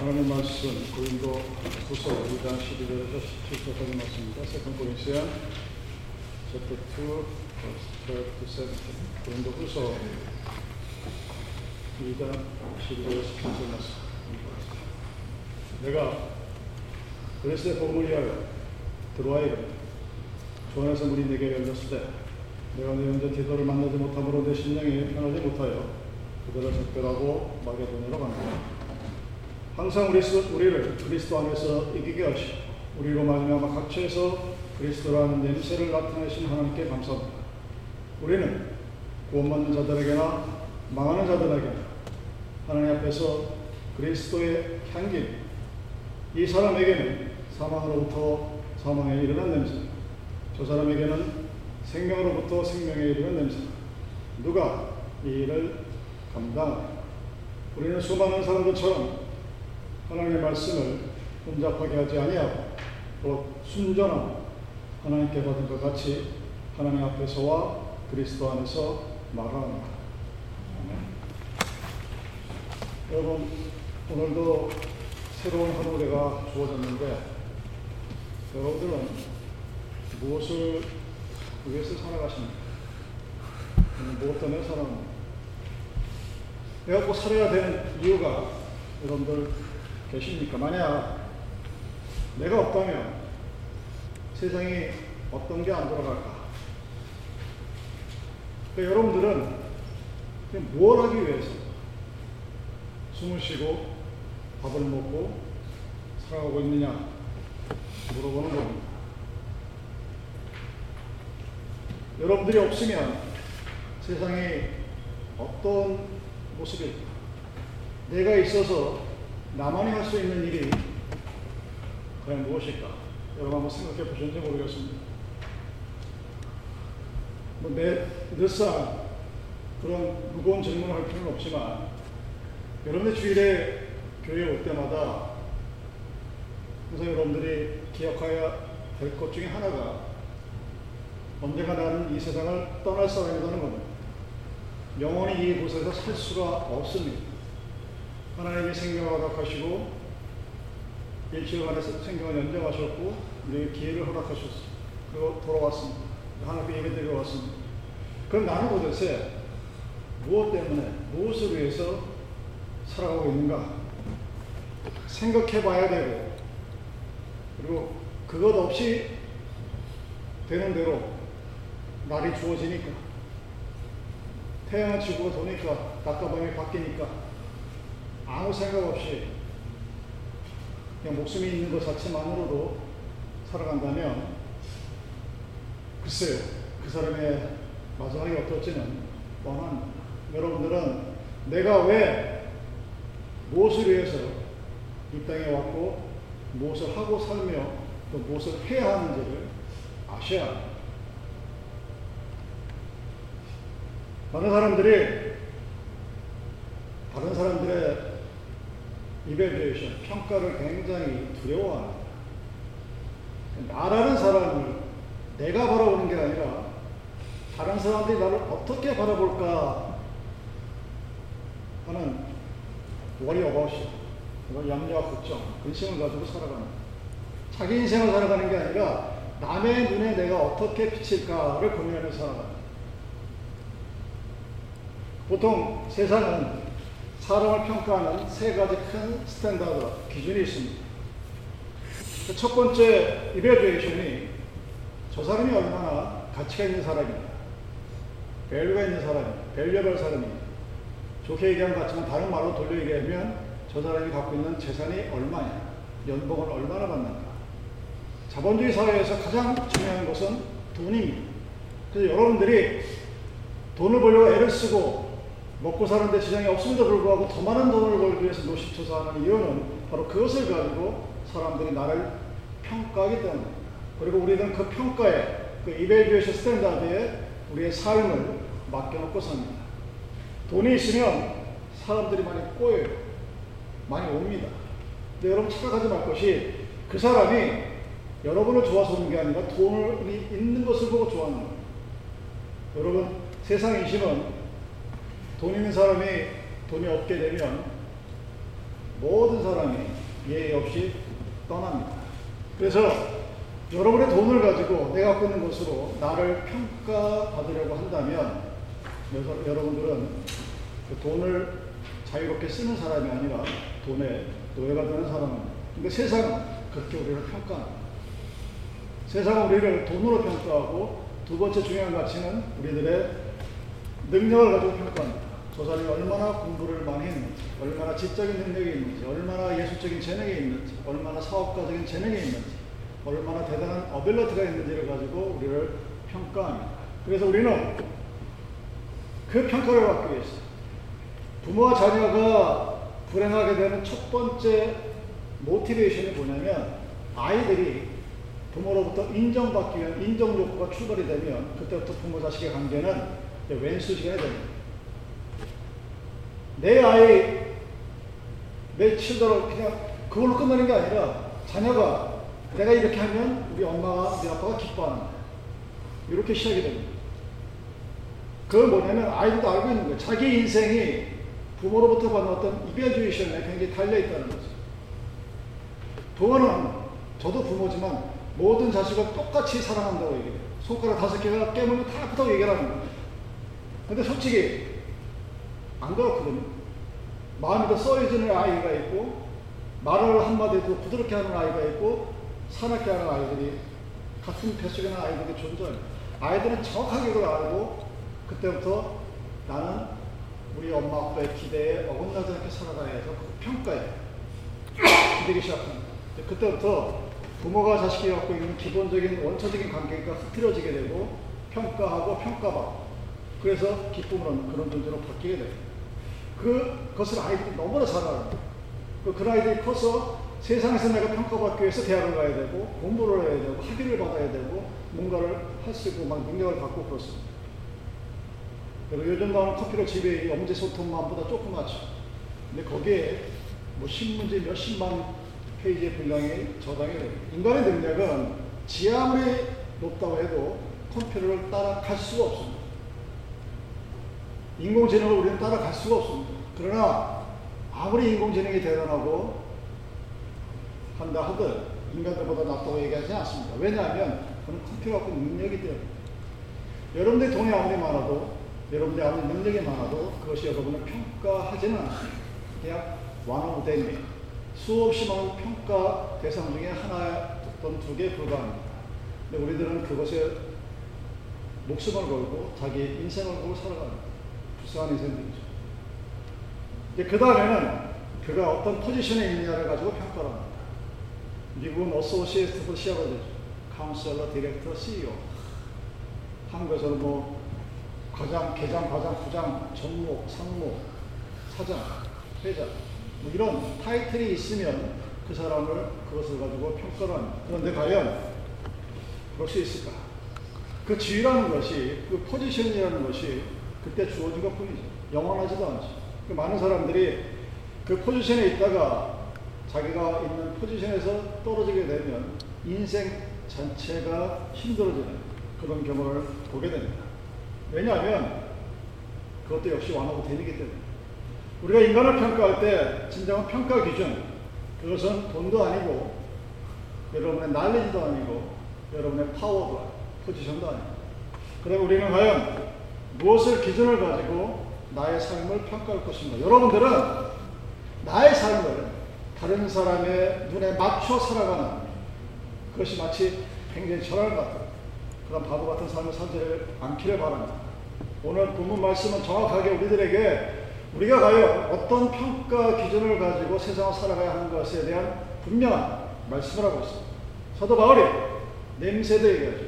하나님 말씀 고린도 후서 2장 12절에서 17절까지 말씀입니다. Second Corinthians chapter 2 verse 12 to 17 고린도 후서 2장 12절에서 17절 말씀 내가 그리스도의 복음을 위하여 드로아에 이르매 주 안에서 문이 내게 열렸을 때 내가 내 형제 디도를 만나지 못함으로 내 심령이 편하지 못하여 그들을 작별하고 마게도냐로 간다. 항상 우리, 우리를 그리스도 안에서 이기게 하시고 우리로 말미암아 각처에서 그리스도라는 냄새를 나타내신 하나님께 감사합니다. 우리는 구원받는 자들에게나 망하는 자들에게나 하나님 앞에서 그리스도의 향기 이 사람에게는 사망으로부터 사망에 이르는 냄새 저 사람에게는 생명으로부터 생명에 이르는 냄새 누가 이 일을 감당하나 우리는 수많은 사람들처럼 하나님의 말씀을 혼잡하게 하지 아니하고 곧 순전한 하나님께 받은 것 같이 하나님 앞에서와 그리스도 안에서 말합니다. 여러분 오늘도 새로운 하루가 주어졌는데 여러분들은 무엇을 위해서 살아가십니까? 무엇 때문에 살아갑니까? 내가 꼭 살아야 되는 이유가 여러분들 계십니까? 만약 내가 없다면 세상이 어떤 게 안 돌아갈까? 그러니까 여러분들은 뭘 하기 위해서 숨을 쉬고 밥을 먹고 살아가고 있느냐 물어보는 겁니다. 여러분들이 없으면 세상이 어떤 모습일까? 내가 있어서 나만이 할 수 있는 일이 과연 무엇일까? 여러분 한번 생각해 보셨는지 모르겠습니다. 뭐 내, 늘상 그런 무거운 질문을 할 필요는 없지만 여러분의 주일에 교회에 올 때마다 그래서 여러분들이 기억해야 될 것 중에 하나가 언젠가 나는 이 세상을 떠날 사람이라는 겁니다. 영원히 이 곳에서 살 수가 없습니다. 하나님이 생명을 허락하시고 일주일간에 생명을 연장하셨고 우리 기회를 허락하셨습니다. 그리고 돌아왔습니다. 하나님께 예배드리러 왔습니다. 그럼 나는 도대체 무엇 때문에 무엇을 위해서 살아가고 있는가 생각해 봐야 되고 그리고 그것 없이 되는 대로 날이 주어지니까 태양은 지구가 도니까 낮과 밤이 바뀌니까 아무 생각 없이 그냥 목숨이 있는 것 자체만으로도 살아간다면 글쎄요 그 사람의 마지막이 어떨지는 뻔한 여러분들은 내가 왜 무엇을 위해서 이 땅에 왔고 무엇을 하고 살며 또 무엇을 해야 하는지를 아셔야 합니다. 많은 사람들이 다른 사람들의 이벨레이션, 평가를 굉장히 두려워합니다. 나라는 사람을 내가 바라보는 게 아니라 다른 사람들이 나를 어떻게 바라볼까 하는 월이 어바웃이 염려와 걱정, 근심을 가지고 살아가는. 자기 인생을 살아가는 게 아니라 남의 눈에 내가 어떻게 비칠까를 고민하며 살아가는. 보통 세상은 사람을 평가하는 세 가지 큰 standard, 기준이 있습니다. 그첫 번째 이베듀에이션이 저 사람이 얼마나 가치가 있는 사람이냐, value가 있는 사람이냐, valuable 사람이냐. 좋게 얘기하면 가치지만 다른 말로 돌려 얘기하면 저 사람이 갖고 있는 재산이 얼마냐, 연봉을 얼마나 받는가. 자본주의 사회에서 가장 중요한 것은 돈입니다. 그래서 여러분들이 돈을 벌려고 애를 쓰고 먹고 사는데 지장이 없음에도 불구하고 더 많은 돈을 벌기 위해서 노심초사하는 이유는 바로 그것을 가지고 사람들이 나를 평가하기 때문입니다. 그리고 우리는 그 평가에 그 evaluation standard에 우리의 삶을 맡겨놓고 삽니다. 돈이 있으면 사람들이 많이 꼬여요. 많이 옵니다. 근데 여러분 착각하지 말 것이 그 사람이 여러분을 좋아서 오는 게 아니라 돈이 있는 것을 보고 좋아하는 거예요. 여러분 세상 인심은 돈 있는 사람이 돈이 없게 되면 모든 사람이 예의 없이 떠납니다. 그래서 여러분의 돈을 가지고 내가 갖고 있는 것으로 나를 평가받으려고 한다면 여러분들은 그 돈을 자유롭게 쓰는 사람이 아니라 돈에 노예가 되는 사람입니다. 근데 세상은 그렇게 우리를 평가합니다. 세상은 우리를 돈으로 평가하고 두 번째 중요한 가치는 우리들의 능력을 가지고 평가합니다. 저 사람이 얼마나 공부를 많이 했는지, 얼마나 지적인 능력이 있는지, 얼마나 예술적인 재능이 있는지, 얼마나 사업가적인 재능이 있는지, 얼마나 대단한 어빌러티가 있는지를 가지고 우리를 평가합니다. 그래서 우리는 그 평가를 받기 위해서 부모와 자녀가 불행하게 되는 첫 번째 모티베이션이 뭐냐면 아이들이 부모로부터 인정받기 위한 인정 욕구가 출발이 되면 그때부터 부모 자식의 관계는 왼수 시간이 됩니다. 내 아이 내 칠더러 그냥 그걸로 끝나는 게 아니라 자녀가 내가 이렇게 하면 우리 엄마가 우리 아빠가 기뻐하는 이렇게 시작이 됩니다. 그건 뭐냐면 아이들도 알고 있는 거예요. 자기 인생이 부모로부터 받는 어떤 이별주의션에 굉장히 달려있다는 거죠. 부모는 저도 부모지만 모든 자식을 똑같이 사랑한다고 얘기해요. 손가락 다섯 개가 깨물면 다 아프다고 얘기를 하는 거예요. 근데 솔직히 안 그렇거든요. 마음이 더 써있는 아이가 있고 말을 한마디도 부드럽게 하는 아이가 있고 사납게 하는 아이들이 같은 뱃속에 있는 아이들이 존재합니다. 아이들은 정확하게 그걸 알고 그때부터 나는 우리 엄마 아빠의 기대에 어긋나지 않게 살아가야 해서 그 평가에 기대기 시작합니다. 그때부터 부모가 자식이 갖고 있는 기본적인 원초적인 관계가 흐트러지게 되고 평가하고 평가받고 그래서 기쁨으로는 그런 존재로 바뀌게 돼요. 그, 것을 아이들이 너무나 잘 알아요. 그, 그 아이들이 커서 세상에서 내가 평가받기 위해서 대학을 가야 되고 공부를 해야 되고 학위를 받아야 되고 뭔가를 할 수 있고 막 능력을 갖고 그렇습니다. 그리고 요즘 나오는 커피로 집에 엄지 소통만보다 조그맣죠. 근데 거기에 뭐 신문지 몇십만 페이지의 분량이 저장이 됩니다. 인간의 능력은 지 아무리 높다고 해도 컴퓨터를 따라갈 수가 없습니다. 인공지능을 우리는 따라갈 수가 없습니다. 그러나 아무리 인공지능이 대단하고 한다 하든 인간들보다 낫다고 얘기하지 않습니다. 왜냐하면 그는 컴퓨터 갖고 능력이 때문에 여러분들이 돈이 아무리 많아도 여러분들이 아무리 능력이 많아도 그것이 여러분을 평가하지는 않습니다. 그냥 됩니다. 수없이 많은 평가 대상 중에 하나 어떤 두 개에 불과합니다. 근데 우리들은 그것에 목숨을 걸고 자기 인생을 걸고 살아갑니다. 불쌍한 인생들이죠. 그 다음에는 그가 어떤 포지션에 있느냐를 가지고 평가를 합니다. 미국은 associate부터 시작을 되죠. 카운셀러, 디렉터, CEO. 한국에서는 뭐 과장, 계장, 과장, 부장, 전무, 상무, 사장, 회장 뭐 이런 타이틀이 있으면 그 사람을 그것을 가지고 평가를 합니다. 그런데 과연 그럴 수 있을까? 그 지위라는 것이 그 포지션이라는 것이 그때 주어진 것 뿐이죠. 영원하지도 않죠. 그 많은 사람들이 그 포지션에 있다가 자기가 있는 포지션에서 떨어지게 되면 인생 전체가 힘들어지는 그런 경험을 보게 됩니다. 왜냐하면 그것도 역시 완화가 되기 때문에. 우리가 인간을 평가할 때 진정한 평가 기준, 그것은 돈도 아니고, 여러분의 날리지도 아니고, 여러분의 파워도 아니고, 포지션도 아니고. 그럼 우리는 과연 무엇을 기준을 가지고 나의 삶을 평가할 것인가? 여러분들은 나의 삶을 다른 사람의 눈에 맞춰 살아가는 그것이 마치 굉장히 절할 같은 그런 바보 같은 삶을 살지 않기를 바랍니다. 오늘 본문 말씀은 정확하게 우리들에게 우리가 과연 어떤 평가 기준을 가지고 세상을 살아가야 하는 것에 대한 분명한 말씀을 하고 있습니다. 사도 바울이 냄새도 얘기하죠.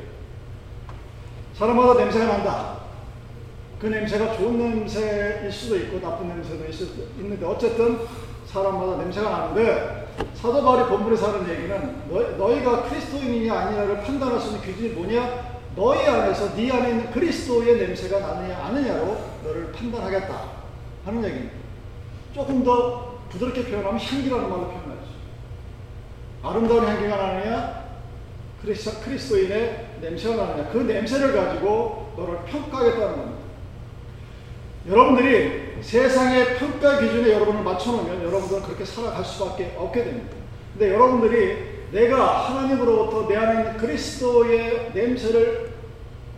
사람마다 냄새가 난다. 그 냄새가 좋은 냄새일 수도 있고 나쁜 냄새도 있을 수 있는데 어쨌든 사람마다 냄새가 나는데 사도 바울이 본문에서 하는 얘기는 너, 희가 그리스도인이냐 아니냐를 판단할 수 있는 기준이 뭐냐? 너희 안에서 네 안에 있는 그리스도의 냄새가 나느냐 아느냐로 너를 판단하겠다 하는 얘기입니다. 조금 더 부드럽게 표현하면 향기라는 말로 표현하죠. 아름다운 향기가 나느냐 그리스도인의 냄새가 나느냐 그 냄새를 가지고 너를 평가하겠다는 겁니다. 여러분들이 세상의 평가 기준에 여러분을 맞춰놓으면 여러분들은 그렇게 살아갈 수밖에 없게 됩니다. 근데 여러분들이 내가 하나님으로부터 내 안에 있는 그리스도의 냄새를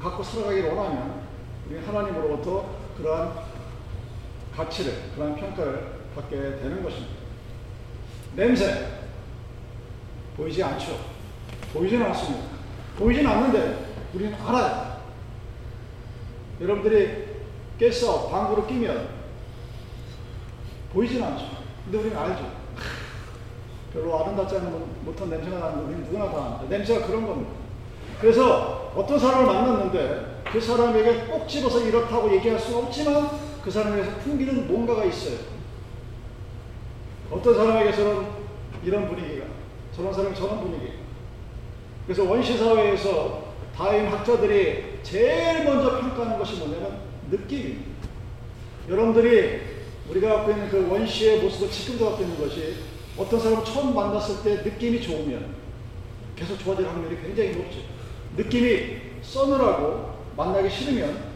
갖고 살아가기를 원하면 우리 하나님으로부터 그러한 가치를, 그러한 평가를 받게 되는 것입니다. 냄새. 보이지 않죠. 보이지는 않습니다. 보이지는 않는데 우리는 알아요. 여러분들이 깨서 방구로 끼면 보이진 않죠. 근데 우리는 알죠. 별로 아름답지 않은 못한 냄새가 나는데 우리는 누구나 다 압니다. 냄새가 그런 겁니다. 그래서 어떤 사람을 만났는데 그 사람에게 꼭 집어서 이렇다고 얘기할 수는 없지만 그 사람에게서 풍기는 뭔가가 있어요. 어떤 사람에게서는 이런 분위기가, 저런 사람이 저런 분위기. 그래서 원시사회에서 다인 학자들이 제일 먼저 평가하는 것이 뭐냐면 느낌입니다. 여러분들이 우리가 갖고 있는 그 원시의 모습을 지금도 갖고 있는 것이 어떤 사람을 처음 만났을 때 느낌이 좋으면 계속 좋아질 확률이 굉장히 높죠. 느낌이 서늘하고 만나기 싫으면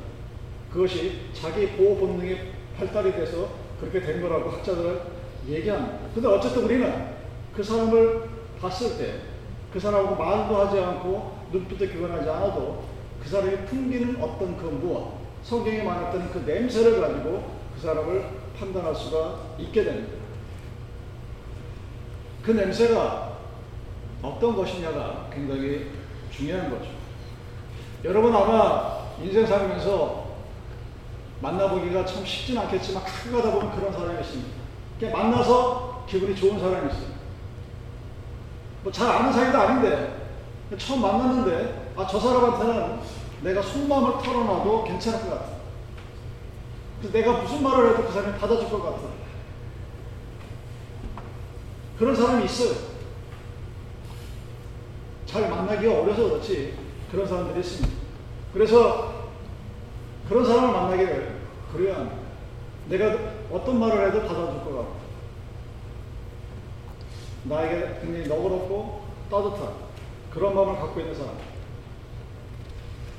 그것이 자기 보호 본능이 발달이 돼서 그렇게 된 거라고 학자들은 얘기합니다. 근데 어쨌든 우리는 그 사람을 봤을 때 그 사람하고 말도 하지 않고 눈빛도 교환하지 않아도 그 사람이 풍기는 어떤 그 무엇, 성경에 말했던 그 냄새를 가지고 그 사람을 판단할 수가 있게 됩니다. 그 냄새가 어떤 것이냐가 굉장히 중요한 거죠. 여러분 아마 인생 살면서 만나보기가 참 쉽진 않겠지만 가끔 가다 보면 그런 사람이 있습니다. 그냥 만나서 기분이 좋은 사람이 있어요. 뭐 잘 아는 사이도 아닌데 처음 만났는데 아 저 사람한테는 내가 속마음을 털어놔도 괜찮을 것 같아. 그래서 내가 무슨 말을 해도 그 사람이 받아줄 것 같아. 그런 사람이 있어요. 잘 만나기가 어려서 그렇지 그런 사람들이 있습니다. 그래서 그런 사람을 만나기를 그래야 합니다. 내가 어떤 말을 해도 받아줄 것 같고 나에게 굉장히 너그럽고 따뜻한 그런 마음을 갖고 있는 사람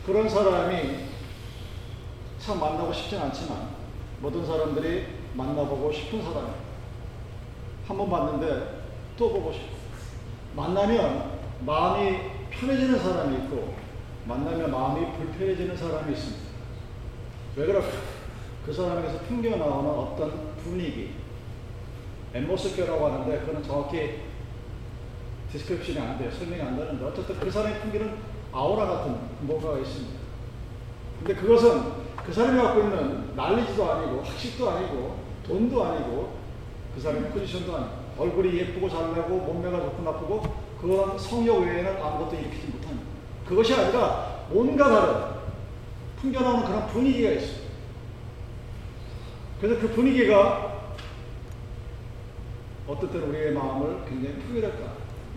그런 사람이 참 만나고 싶진 않지만 모든 사람들이 만나보고 싶은 사람이에요. 한번 봤는데 또 보고 싶고 만나면 마음이 편해지는 사람이 있고 만나면 마음이 불편해지는 사람이 있습니다. 왜 그럴까? 그 사람에게서 풍겨나오는 어떤 분위기 atmosphere라고 하는데 그거는 정확히 description이 안 돼요. 설명이 안 되는데 어쨌든 그 사람이 풍기는 아우라 같은 뭔가가 있습니다. 근데 그것은 그 사람이 갖고 있는 난리지도 아니고 학식도 아니고 돈도 아니고 그 사람의 포지션도 아니고 얼굴이 예쁘고 잘나고 몸매가 좋고 나쁘고 그건 성욕 외에는 아무것도 일으키지 못합니다. 그것이 아니라 뭔가 다른 풍겨나오는 그런 분위기가 있어요. 그래서 그 분위기가 때는 우리의 마음을 굉장히 풍요롭게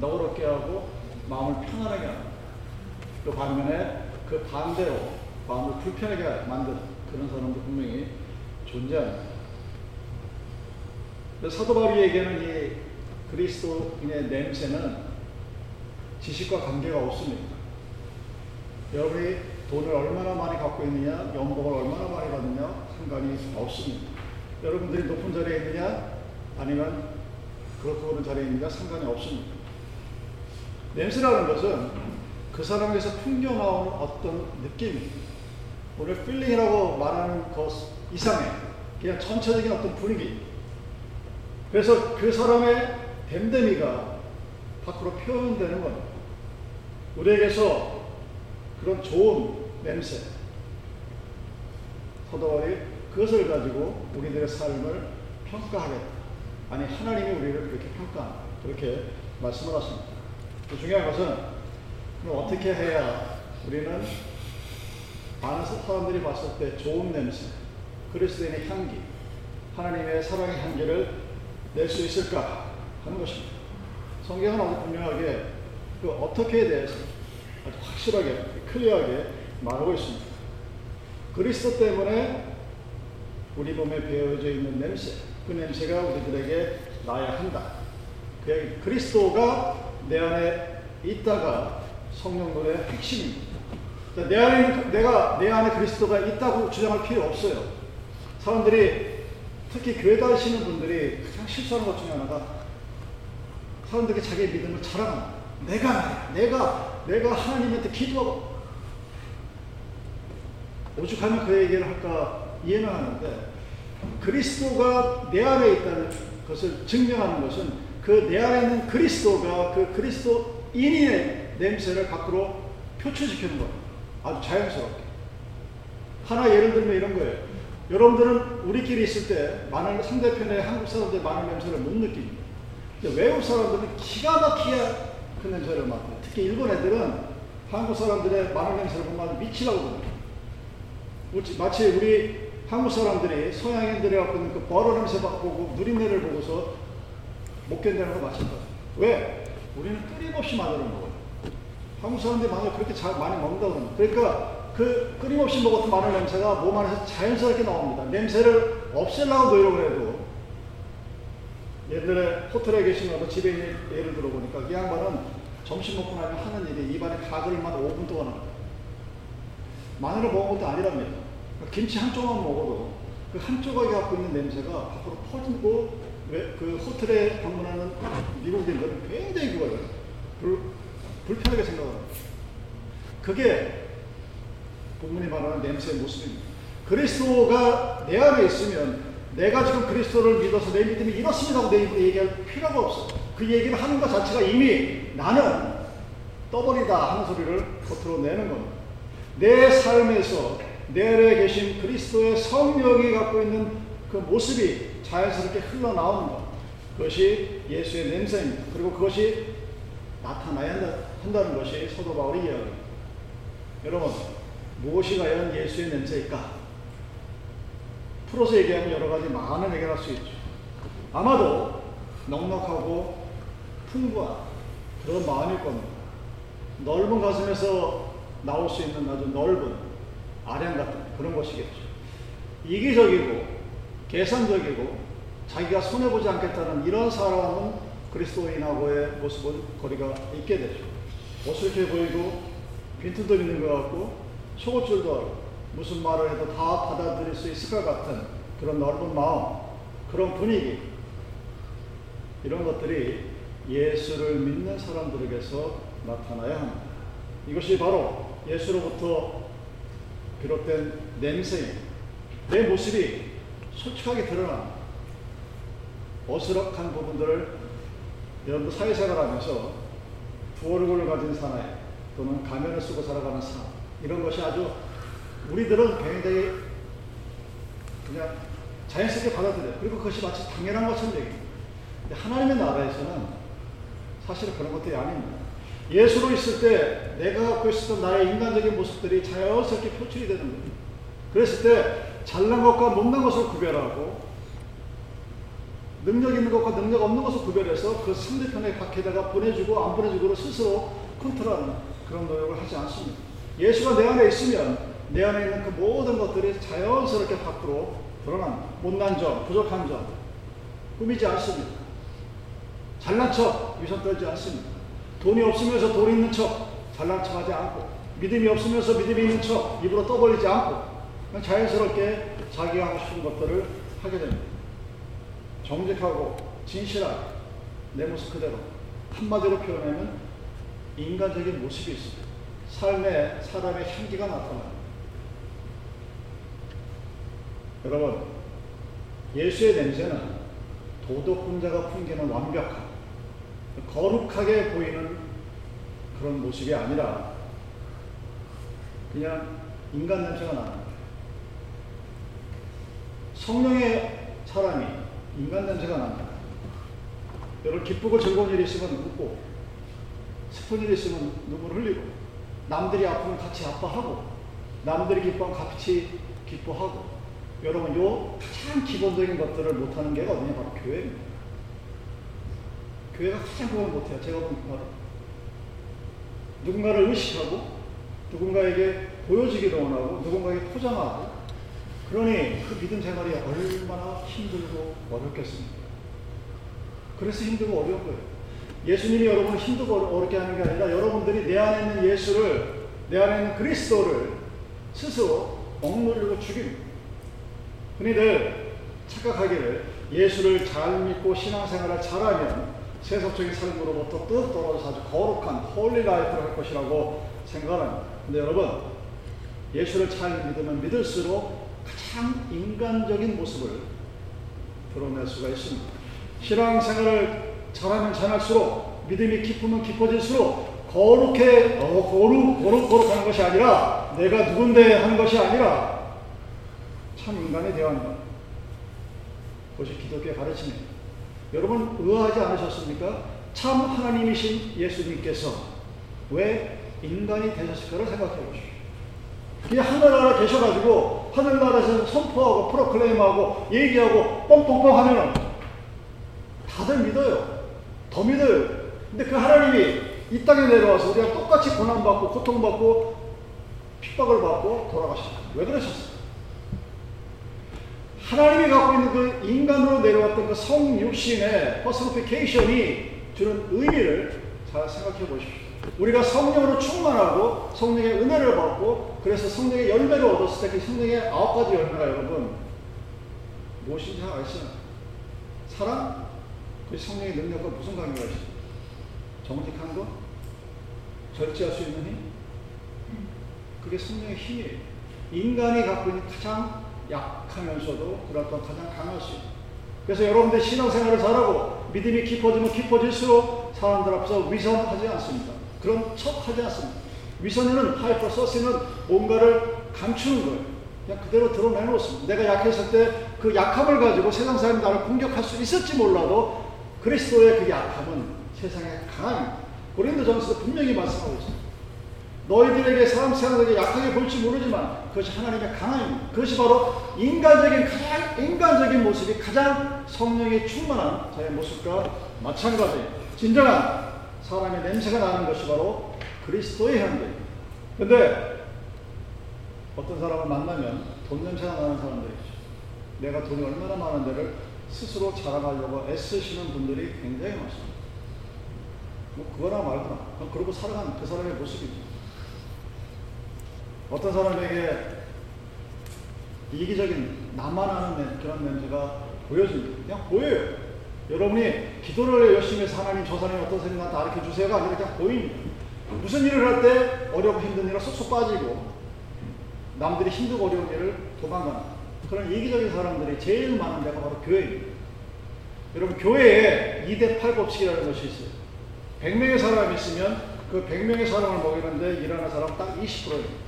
너그럽게 하고 마음을 편안하게 하고 또 반면에 그 반대로 마음을 불편하게 만드는 그런 사람도 분명히 존재합니다. 사도 바울에게는 이 그리스도인의 냄새는 지식과 관계가 없습니다. 여러분이 돈을 얼마나 많이 갖고 있느냐, 연봉을 얼마나 많이 받느냐 상관이 없습니다. 여러분들이 높은 자리에 있느냐, 아니면 그렇고 그런 자리에 있느냐 상관이 없습니다. 냄새라는 것은 그 사람에서 풍겨 나오는 어떤 느낌입니다. 오늘 feeling이라고 말하는 것 이상의 그냥 전체적인 어떤 분위기, 그래서 그 사람의 됨됨이가 밖으로 표현되는 겁니다. 우리에게서 그런 좋은 냄새, 서도월이 그것을 가지고 우리들의 삶을 평가하겠다. 아니, 하나님이 우리를 그렇게 평가한다. 그렇게 말씀을 하십니다. 중요한 것은 그럼 어떻게 해야 우리는 많은 사람들이 봤을 때 좋은 냄새, 그리스도인의 향기, 하나님의 사랑의 향기를 낼 수 있을까 하는 것입니다. 성경은 아주 분명하게 그 어떻게에 대해서 아주 확실하게 클리어하게 말하고 있습니다. 그리스도 때문에 우리 몸에 배어져 있는 냄새, 그 냄새가 우리들에게 나야 한다. 그 그리스도가 내 안에 있다가 성령 노래 핵심입니다. 내 안에 내가 내 안에 그리스도가 있다고 주장할 필요 없어요. 사람들이 특히 교회 다니시는 분들이 가장 실수하는 것 중에 하나가 사람들에게 자기의 믿음을 자랑합니다. 내가. 내가 내가 하나님한테 기도하고 오죽하면 그 얘기를 할까 이해는 하는데 그리스도가 내 안에 있다는 것을 증명하는 것은 그 내 안에 있는 그리스도가 그 그리스도인의 냄새를 밖으로 표출시키는 거예요. 아주 자연스럽게. 하나 예를 들면 이런 거예요. 여러분들은 우리끼리 있을 때 많은 상대편의 한국 사람들의 많은 냄새를 못 느낍니다. 외국 사람들은 기가 막히게 그 냄새를 맡아요. 특히 일본 애들은 한국 사람들의 많은 냄새를 보면 미치라고 그러요 마치 우리 한국 사람들이 서양인들이 갖고 있는 그 버러 냄새 맡고 누린내를 보고서 못 견디는 거 마찬가지. 왜? 우리는 끊임없이 마늘을 먹어요. 한국 사람들이 마늘 그렇게 잘 많이 합니다. 그러니까 그 끊임없이 먹었던 마늘 냄새가 몸 안에서 자연스럽게 나옵니다. 냄새를 없애려고 노력을 해도 옛날에 호텔에 계시면 집에 있는 예를 들어보니까 이 양반은 점심 먹고 나면 하는 일이 입안에 가글만 5분 동안 합니다. 마늘을 먹은 것도 아니랍니다. 그러니까 김치 한 조각 먹어도 그한 조각이 갖고 있는 냄새가 밖으로 퍼지고 그 호텔에 방문하는 미국인들은 굉장히 불, 불편하게 생각합니다. 그게 본문이 말하는 냄새의 모습입니다. 그리스도가 내 안에 있으면 내가 지금 그리스도를 믿어서 내 믿음이 이렇습니다고 내 입으로 얘기할 필요가 없어. 그 얘기를 하는 것 자체가 이미 나는 떠버리다 하는 소리를 겉으로 내는 겁니다. 내 삶에서 내 안에 계신 그리스도의 성령이 갖고 있는 그 모습이 자연스럽게 흘러나오는 것. 그것이 예수의 냄새입니다. 그리고 그것이 나타나야 한다는 것이 사도 바울의 이야기입니다. 여러분, 무엇이 과연 예수의 냄새일까? 풀어서 얘기하면 여러 가지 많은 얘기를 할 수 있죠. 아마도 넉넉하고 풍부한 그런 마음일 겁니다. 넓은 가슴에서 나올 수 있는 아주 넓은 아량 같은 그런 것이겠죠. 이기적이고 계산적이고 자기가 손해보지 않겠다는 이런 사람은 그리스도인하고의 모습은 거리가 있게 되죠. 어설프게 보이고 빈틈도 있는 것 같고 속을 줄도 알고 무슨 말을 해도 다 받아들일 수 있을 것 같은 그런 넓은 마음, 그런 분위기 이런 것들이 예수를 믿는 사람들에게서 나타나야 합니다. 이것이 바로 예수로부터 비롯된 냄새입니다. 내 모습이 솔직하게 드러나 어스럭한 부분들을 여러분들 사회생활 하면서 두 얼굴을 가진 사나이 또는 가면을 쓰고 살아가는 삶 이런 것이 아주 우리들은 굉장히 그냥 자연스럽게 받아들여요. 그리고 그것이 마치 당연한 것처럼 얘기합니다. 하나님의 나라에서는 사실은 그런 것들이 아닙니다. 예수로 있을 때 내가 갖고 있었던 나의 인간적인 모습들이 자연스럽게 표출이 되는 거예요. 그랬을 때 잘난 것과 못난 것을 구별하고 능력 있는 것과 능력 없는 것을 구별해서 그 상대편의 밖에다가 보내주고 안 보내주고를 스스로 컨트롤하는 그런 노력을 하지 않습니다. 예수가 내 안에 있으면 내 안에 있는 그 모든 것들이 자연스럽게 밖으로 드러난 못난 점, 부족한 점 꾸미지 않습니다. 잘난 척 위선 떨지 않습니다. 돈이 없으면서 돈 있는 척 잘난 척 하지 않고 믿음이 없으면서 믿음이 있는 척 입으로 떠벌리지 않고 자연스럽게 자기가 하고 싶은 것들을 하게 됩니다. 정직하고 진실하게 내 모습 그대로 한마디로 표현하면 인간적인 모습이 있습니다. 삶에 사람의 향기가 나타납니다. 여러분, 예수의 냄새는 도덕군자가 풍기는 완벽한 거룩하게 보이는 그런 모습이 아니라 그냥 인간 냄새가 나는 성령의 사람이 인간 냄새가 납니다. 여러분 기쁘고 즐거운 일이 있으면 웃고 슬픈 일이 있으면 눈물 흘리고 남들이 아프면 같이 아파하고 남들이 기뻐하면 같이 기뻐하고 여러분 요 가장 기본적인 것들을 못하는 게 어디냐 바로 교회입니다. 교회가 가장 그걸 못해요. 제가 본 바로 누군가를 의식하고 누군가에게 보여지기도 원하고 누군가에게 포장하고 그러니 그 믿음 생활이 얼마나 힘들고 어렵겠습니까? 그래서 힘들고 어려운 거예요. 예수님이 여러분을 힘들고 어렵게 하는 게 아니라 여러분들이 내 안에 있는 예수를, 내 안에 있는 그리스도를 스스로 억누르고 죽입니다. 흔히들 착각하기를 예수를 잘 믿고 신앙생활을 잘하면 세속적인 삶으로부터 뚝 떨어져서 아주 거룩한 holy life를 할 것이라고 생각합니다. 근데 여러분, 예수를 잘 믿으면 믿을수록 가장 인간적인 모습을 드러낼 수가 있습니다. 신앙생활을 잘하면 잘할수록 믿음이 깊으면 깊어질수록 거룩해 어, 거룩 거룩 거룩하는 것이 아니라 내가 누군데 하는 것이 아니라 참 인간에 대한 그것이 기독교의 가르침입니다. 여러분 의아하지 않으셨습니까? 참 하나님이신 예수님께서 왜 인간이 되셨을까를 생각해 보십시오. 그냥 하늘나라 계셔가지고 하늘나라에서 선포하고 프로클레임하고 얘기하고 뻥뻥뻥 하면은 다들 믿어요. 더 믿어요. 근데 그 하나님이 이 땅에 내려와서 우리가 똑같이 고난받고 고통받고 핍박을 받고 돌아가셨어요. 왜 그러셨어요? 하나님이 갖고 있는 그 인간으로 내려왔던 그 성육신의 퍼스피케이션이 주는 의미를 잘 생각해 보십시오. 우리가 성령으로 충만하고 성령의 은혜를 받고 그래서 성령의 열매를 얻었을 때 그 성령의 아홉 가지 열매가 여러분 무엇인지 잘 아시죠? 사랑? 그 성령의 능력과 무슨 관계가 있어요? 정직한 거? 절제할 수 있는 힘? 그게 성령의 힘이에요. 인간이 갖고 있는 가장 약하면서도 그렇던 가장 강할 수 있는. 그래서 여러분들 신앙생활을 잘하고 믿음이 깊어지면 깊어질수록 사람들 앞에서 위선하지 않습니다. 그런 척 하지 않습니다. 위선에는 hypocrisy는 뭔가를 감추는 거예요. 그냥 그대로 드러내놓습니다. 내가 약했을 때 그 약함을 가지고 세상 사람이 나를 공격할 수 있을지 몰라도 그리스도의 그 약함은 세상에 강합니다. 고린도전서도 분명히 말씀하고 있습니다. 너희들에게 사람 세상에게 약하게 볼지 모르지만 그것이 하나님의 강함입니다. 그것이 바로 인간적인 가장 인간적인 모습이 가장 성령이 충만한 자의 모습과 마찬가지예요. 진정한 사람의 냄새가 나는 것이 바로 그리스도의 향기입니다. 근데 어떤 사람을 만나면 돈 냄새가 나는 사람들이 있죠. 내가 돈이 얼마나 많은데를 스스로 자랑하려고 애쓰시는 분들이 굉장히 많습니다. 뭐 그거나 말거나 그러고 살아가는 그 사람의 모습이죠. 어떤 사람에게 이기적인 나만 아는 그런 냄새가 보여집니다. 그냥 보여요. 여러분이 기도를 열심히 해서 하나님 저 사람이 어떤 생각 가르쳐 주세요가 아니라 그냥 보입니다. 무슨 일을 할 때 어렵고 힘든 일을 쏙쏙 빠지고 남들이 힘들고 어려운 일을 도망가는 그런 이기적인 사람들이 제일 많은 데가 바로 교회입니다. 여러분 교회에 2대 8 법칙이라는 것이 있어요. 100명의 사람이 있으면 그 100명의 사람을 먹이는데 일하는 사람 딱 20%예요.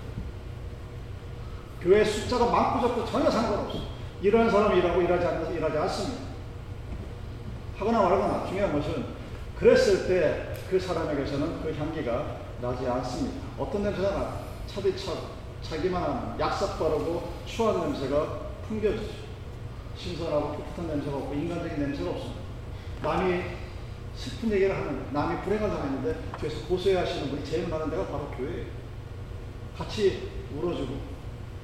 교회 숫자가 많고 적고 전혀 상관없어. 일하는 사람이 일하고 일하지 않는 사람이 일하지 않습니다. 하거나 말거나 중요한 것은 그랬을 때 그 사람에게서는 그 향기가 나지 않습니다. 어떤 냄새가 나? 차디차고 자기만 약삭 바르고 추한 냄새가 풍겨지죠. 신선하고 풋풋한 냄새가 없고 인간적인 냄새가 없습니다. 남이 슬픈 얘기를 하는 남이 불행을 당했는데 뒤에서 고소해 하시는 분이 제일 많은 데가 바로 교회예요. 같이 울어주고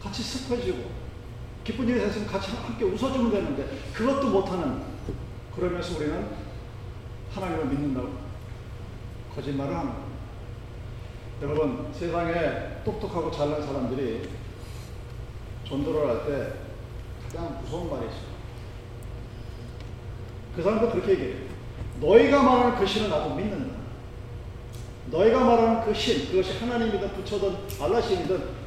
같이 슬퍼지고 기쁜 일이 생으면 같이 함께 웃어주면 되는데 그것도 못하는 그러면서 우리는 하나님을 믿는다고 거짓말을 합니다. 여러분 세상에 똑똑하고 잘난 사람들이 전도를 할 때 가장 무서운 말이 있어요. 그 사람도 그렇게 얘기해요. 너희가 말하는 그 신은 나도 믿는다. 너희가 말하는 그 신, 그것이 하나님이든 부처든 알라신이든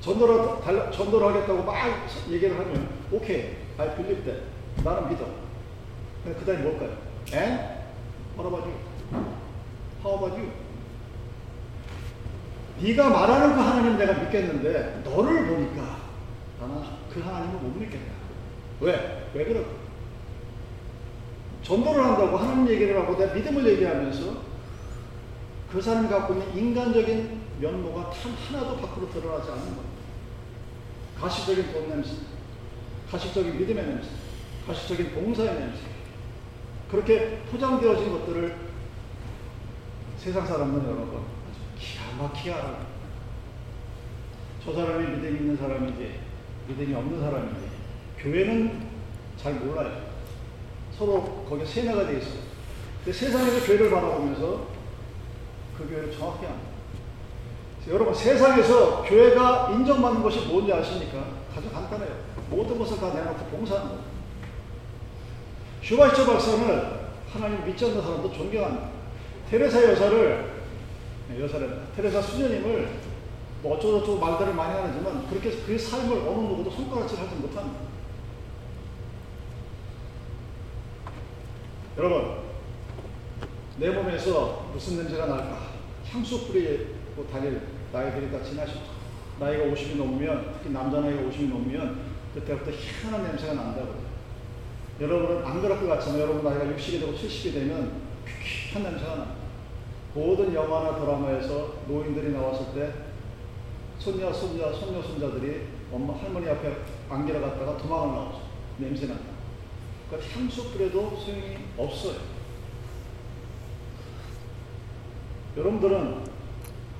전도를, 달, 전도를 하겠다고 막 얘기를 하면 오케이, I believe that. 나는 믿어. 그 다음에 뭘까요? And? What about you? How about you? 네가 말하는 그 하나님 내가 믿겠는데 너를 보니까 나는 그 하나님을 못 믿겠다. 왜? 왜 그럴까? 전도를 한다고 하나님 얘기를 하고 내 믿음을 얘기하면서 그 사람이 갖고 있는 인간적인 면모가 단 하나도 밖으로 드러나지 않는 거예요. 가식적인 돈 냄새, 가식적인 믿음의 냄새, 가식적인 봉사의 냄새. 그렇게 포장되어진 것들을 세상 사람들은 여러분 기가 막히게 알아요. 저 사람이 믿음이 있는 사람이지, 믿음이 없는 사람이지. 교회는 잘 몰라요. 서로 거기에 세뇌가 돼 있어요. 세상에서 교회를 바라보면서 그 교회를 정확히 압니다. 여러분 세상에서 교회가 인정받는 것이 뭔지 아십니까? 아주 간단해요. 모든 것을 다 내놓고 봉사하는 거예요. 슈바이처 박사는 하나님 믿지 않는 사람도 존경합니다. 테레사 여사를 네, 여사를 테레사 수녀님을 뭐 어쩌고저쩌고 말들을 많이 하지만 그렇게 그 삶을 어느 누구도 손가락질 하지 못합니다. 여러분 내 몸에서 무슨 냄새가 날까? 향수 뿌리고 다닐 나이들이 다 지나셨죠. 나이가 50이 넘으면 특히 남자 나이가 50이 넘으면 그때부터 희한한 냄새가 난다고. 여러분은 안 그럴 것 같지만 여러분 나이가 60이 되고 70이 되면 귀한 냄새가 납니다. 모든 영화나 드라마에서 노인들이 나왔을 때 손녀, 손자, 손녀, 손자들이 엄마, 할머니 앞에 안기러 갔다가 도망을 나오죠. 냄새 난다. 그러니까 향수 뿌려도 소용이 없어요. 여러분들은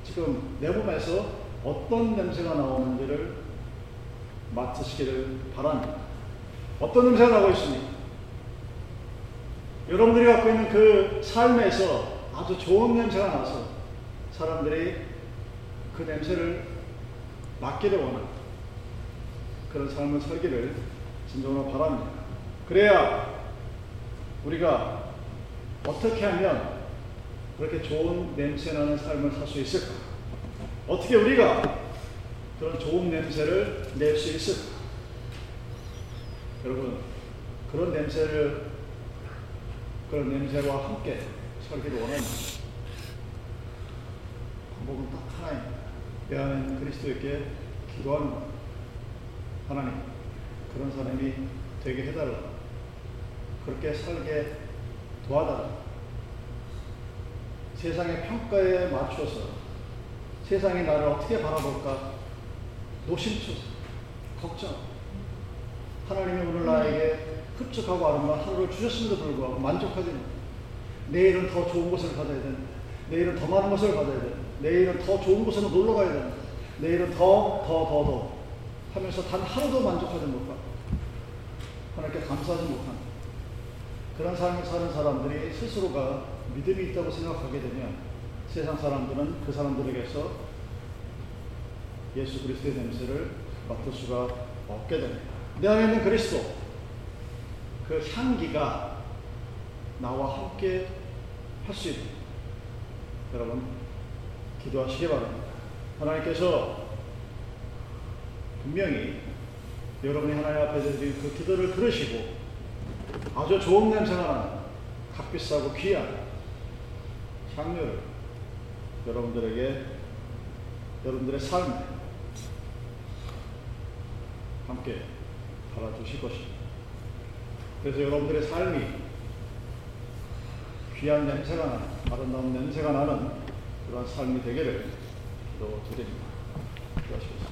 지금 내 몸에서 어떤 냄새가 나오는지를 맡으시기를 바랍니다. 어떤 냄새가 나고 있습니까? 여러분들이 갖고 있는 그 삶에서 아주 좋은 냄새가 나서 사람들이 그 냄새를 맡기를 원합니다. 그런 삶을 살기를 진정으로 바랍니다. 그래야 우리가 어떻게 하면 그렇게 좋은 냄새 나는 삶을 살 수 있을까? 어떻게 우리가 그런 좋은 냄새를 낼 수 있을까? 여러분, 그런 냄새를, 그런 냄새와 함께 살기를 원합니다. 방법은 딱 하나입니다. 있는 그리스도에게 기도하는 것. 하나님, 그런 사람이 되게 해달라. 그렇게 살게 도와달라. 세상의 평가에 맞춰서 세상이 나를 어떻게 바라볼까 노심초사 걱정 하나님이 오늘 나에게 흡족하고 아름다운 하루를 주셨음에도 불구하고 만족하지 못 내일은 더 좋은 것을 가져야 된다. 내일은 더 많은 것을 가져야 된다. 내일은 더 좋은 곳으로 놀러 가야 된다. 내일은 더 더 더 더 하면서 단 하루도 만족하지 못하고 하나님께 감사하지 못한다 그런 삶을 사는 사람들이 스스로가 믿음이 있다고 생각하게 되면 세상 사람들은 그 사람들에게서 예수 그리스도의 냄새를 맡을 수가 없게 됩니다. 내 안에 있는 그리스도, 그 향기가 나와 함께 할 수 있는 여러분 기도하시기 바랍니다. 하나님께서 분명히 여러분이 하나님 앞에 드린 그 기도를 들으시고 아주 좋은 냄새가 나는 값비싸고 귀한 향료를 여러분들에게 여러분들의 삶에 함께 달아주실 것입니다. 그래서 여러분들의 삶이 귀한 냄새가 나는 아름다운 냄새가 나는 그런 삶이 되기를 기도드립니다. 기도하시겠습니다.